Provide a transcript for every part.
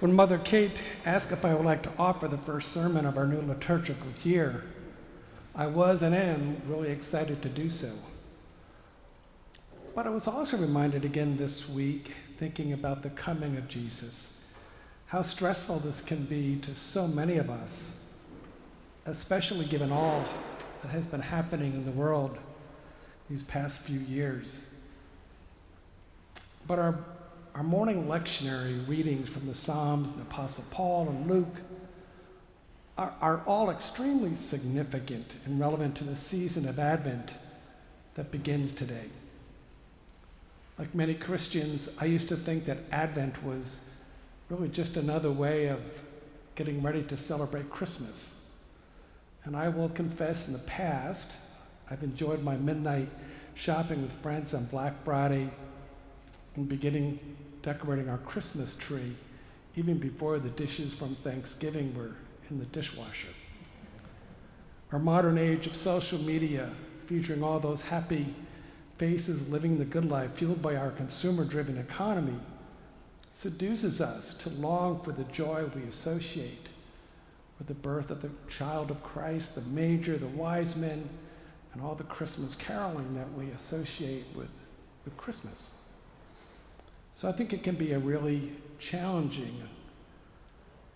When Mother Kate asked if I would like to offer the first sermon of our new liturgical year, I was and am really excited to do so. But I was also reminded again this week, thinking about the coming of Jesus, how stressful this can be to so many of us, especially given all that has been happening in the world these past few years. But our our morning lectionary readings from the Psalms, the Apostle Paul, and Luke are, are all extremely significant and relevant to the season of Advent that begins today. Like many Christians, I used to think that Advent was really just another way of getting ready to celebrate Christmas. And I will confess in the past, I've enjoyed my midnight shopping with friends on Black Friday and beginning decorating our Christmas tree even before the dishes from Thanksgiving were in the dishwasher. Our modern age of social media, featuring all those happy faces living the good life fueled by our consumer driven economy, seduces us to long for the joy we associate with the birth of the child of Christ, the magi, the wise men, and all the Christmas caroling that we associate with, with Christmas. So I think it can be a really challenging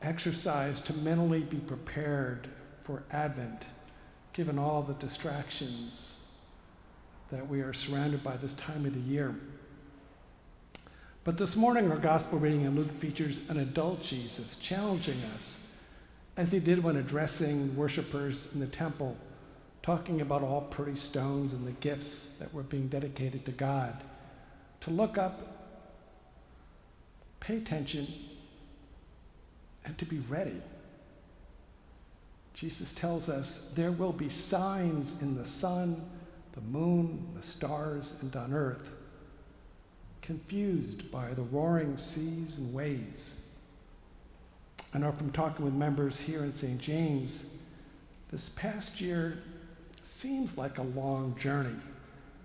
exercise to mentally be prepared for Advent, given all the distractions that we are surrounded by this time of the year. But this morning, our gospel reading in Luke features an adult Jesus challenging us, as he did when addressing worshipers in the temple, talking about all pretty stones and the gifts that were being dedicated to God, to look up pay attention, and to be ready. Jesus tells us there will be signs in the sun, the moon, the stars, and on earth, confused by the roaring seas and waves. I know from talking with members here in St. James, this past year seems like a long journey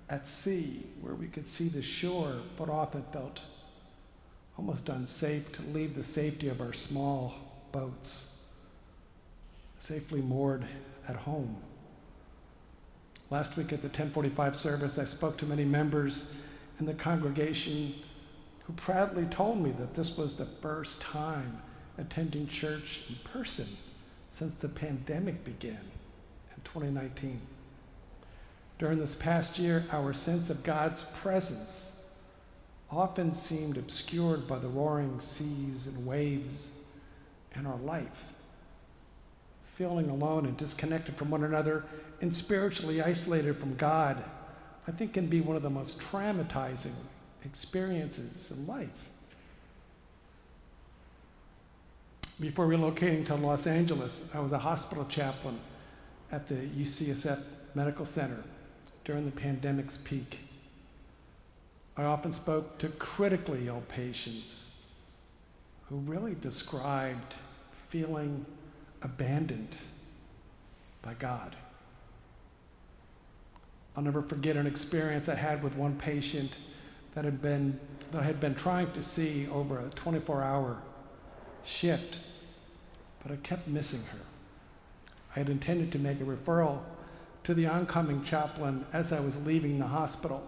at sea where we could see the shore, but often felt almost unsafe to leave the safety of our small boats safely moored at home. Last week at the 1045 service, I spoke to many members in the congregation who proudly told me that this was the first time attending church in person since the pandemic began in 2019. During this past year, our sense of God's presence often seemed obscured by the roaring seas and waves and our life. Feeling alone and disconnected from one another and spiritually isolated from God, I think can be one of the most traumatizing experiences in life. Before relocating to Los Angeles, I was a hospital chaplain at the UCSF Medical Center during the pandemic's peak. I often spoke to critically ill patients who really described feeling abandoned by God. I'll never forget an experience I had with one patient that had been that I had been trying to see over a 24-hour shift, but I kept missing her. I had intended to make a referral to the oncoming chaplain as I was leaving the hospital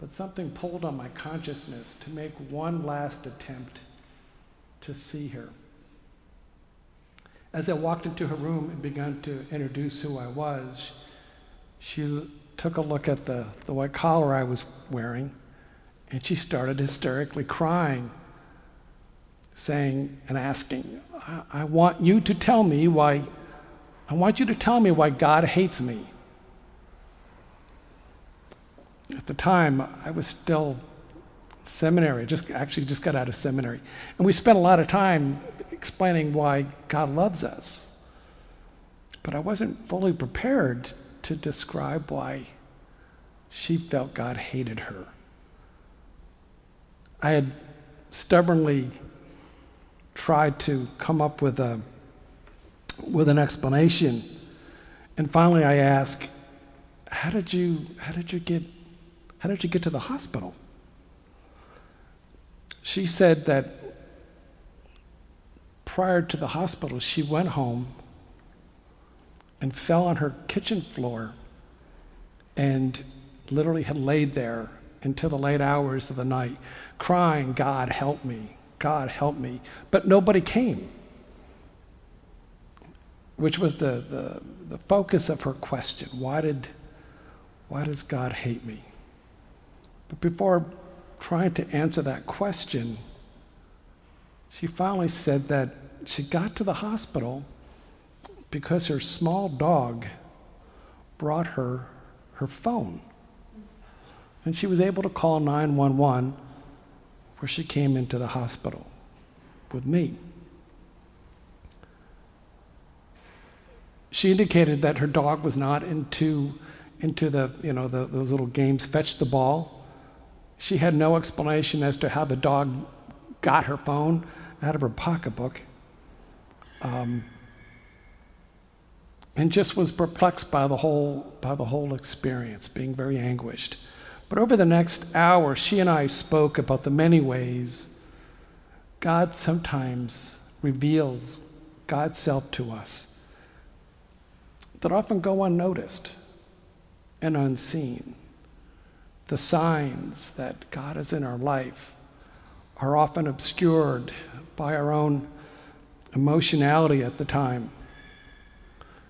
but something pulled on my consciousness to make one last attempt to see her. As I walked into her room and began to introduce who I was, she took a look at the, the white collar I was wearing and she started hysterically crying, saying and asking, I, I want you to tell me why, I want you to tell me why God hates me. At the time, I was still seminary, just actually just got out of seminary. And we spent a lot of time explaining why God loves us. But I wasn't fully prepared to describe why she felt God hated her. I had stubbornly tried to come up with a with an explanation. And finally I asked, how did you how did you get how did you get to the hospital? She said that prior to the hospital, she went home and fell on her kitchen floor and literally had laid there until the late hours of the night, crying, God, help me, God, help me. But nobody came, which was the, the, the focus of her question. Why, did, why does God hate me? But before trying to answer that question, she finally said that she got to the hospital because her small dog brought her her phone. And she was able to call 911 where she came into the hospital with me. She indicated that her dog was not into, into the, you know, the, those little games, fetch the ball. She had no explanation as to how the dog got her phone out of her pocketbook. Um, and just was perplexed by the whole by the whole experience, being very anguished. But over the next hour, she and I spoke about the many ways God sometimes reveals God's self to us that often go unnoticed and unseen. The signs that God is in our life are often obscured by our own emotionality at the time.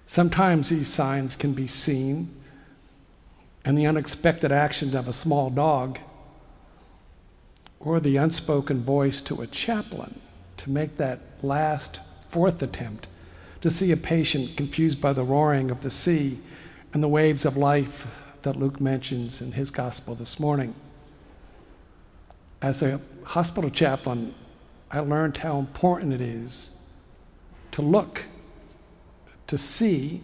Sometimes these signs can be seen, and the unexpected actions of a small dog, or the unspoken voice to a chaplain to make that last fourth attempt to see a patient confused by the roaring of the sea and the waves of life that Luke mentions in his gospel this morning. As a hospital chaplain, I learned how important it is to look, to see,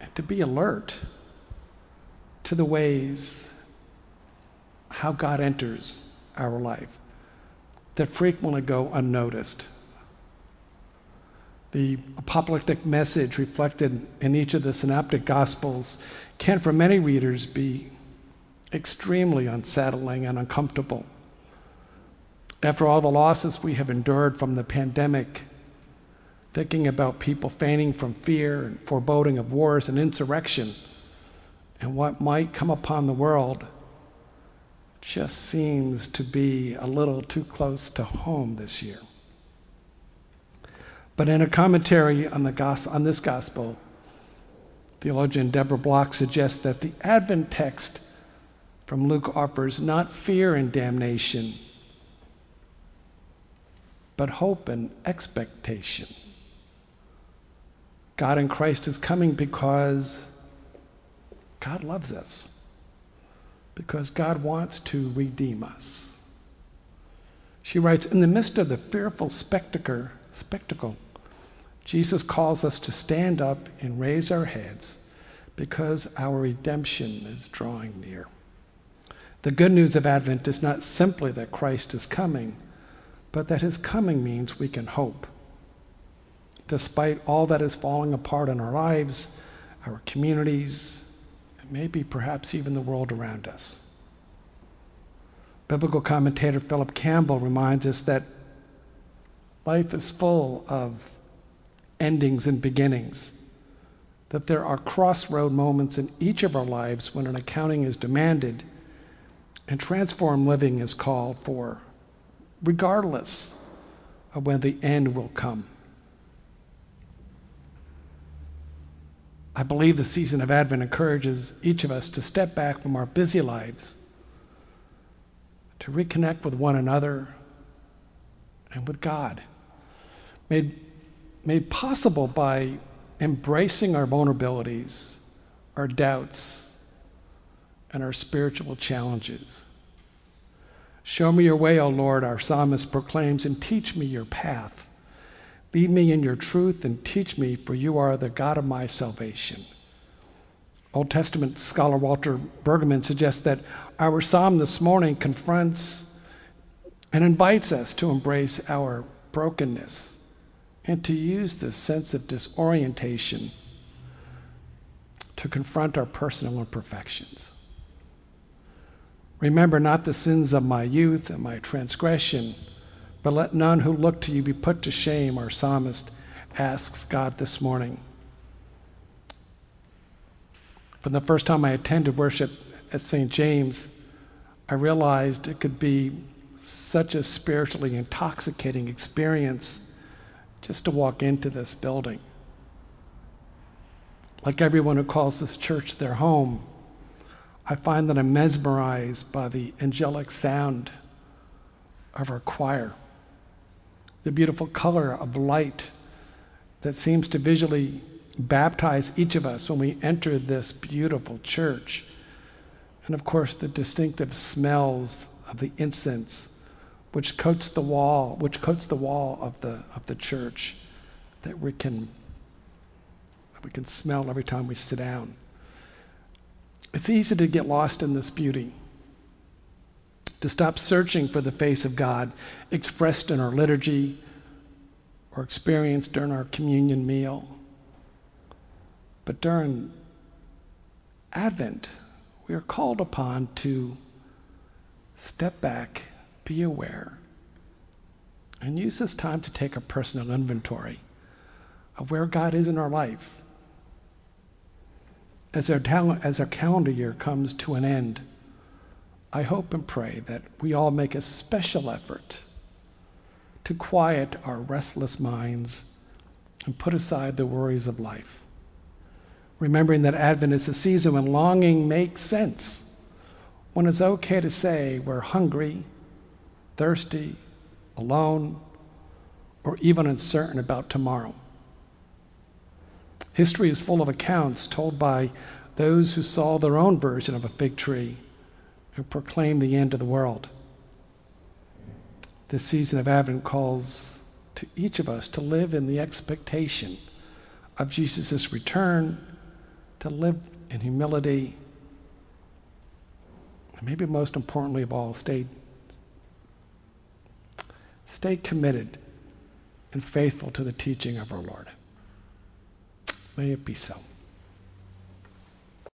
and to be alert to the ways how God enters our life that frequently go unnoticed. The apocalyptic message reflected in each of the synoptic gospels can, for many readers, be extremely unsettling and uncomfortable. After all the losses we have endured from the pandemic, thinking about people fainting from fear and foreboding of wars and insurrection and what might come upon the world just seems to be a little too close to home this year. But in a commentary on, the on this gospel, theologian Deborah Block suggests that the Advent text from Luke offers not fear and damnation but hope and expectation. God in Christ is coming because God loves us, because God wants to redeem us. She writes In the midst of the fearful spectacle, spectacle, Jesus calls us to stand up and raise our heads because our redemption is drawing near. The good news of Advent is not simply that Christ is coming but that his coming means we can hope. Despite all that is falling apart in our lives, our communities, and maybe perhaps even the world around us. Biblical commentator Philip Campbell reminds us that life is full of endings and beginnings, that there are crossroad moments in each of our lives when an accounting is demanded and transformed living is called for regardless of when the end will come. I believe the season of Advent encourages each of us to step back from our busy lives, to reconnect with one another and with God. Made, made possible by embracing our vulnerabilities, our doubts, and our spiritual challenges. Show me your way, O Lord, our psalmist proclaims, and teach me your path. Lead me in your truth and teach me, for you are the God of my salvation. Old Testament scholar Walter Brueggemann suggests that our psalm this morning confronts and invites us to embrace our brokenness and to use this sense of disorientation to confront our personal imperfections. Remember not the sins of my youth and my transgression, But let none who look to you be put to shame, our psalmist asks God this morning. From the first time I attended worship at St. James, I realized it could be such a spiritually intoxicating experience just to walk into this building. Like everyone who calls this church their home, I find that I'm mesmerized by the angelic sound of our choir, the beautiful color of light that seems to visually baptize each of us when we enter this beautiful church. And of course, the distinctive smells of the incense which coats the wall, which coats the wall of the, of the church that we can, that we can smell every time we sit down. It's easy to get lost in this beauty, to stop searching for the face of God expressed in our liturgy or experienced during our communion meal. But during Advent, we are called upon to step back, be aware, and use this time to take a personal inventory of where God is in our life. As our, as our calendar year comes to an end, I hope and pray that we all make a special effort to quiet our restless minds and put aside the worries of life remembering that Advent is a season when longing makes sense, when it's okay to say we're hungry, thirsty, alone, or even uncertain about tomorrow. History is full of accounts told by those who saw their own version of a fig tree and proclaimed the end of the world. This season of Advent calls to each of us to live in the expectation of Jesus' return to live in humility, and maybe most importantly of all, stay, stay committed and faithful to the teaching of our Lord. May it be so.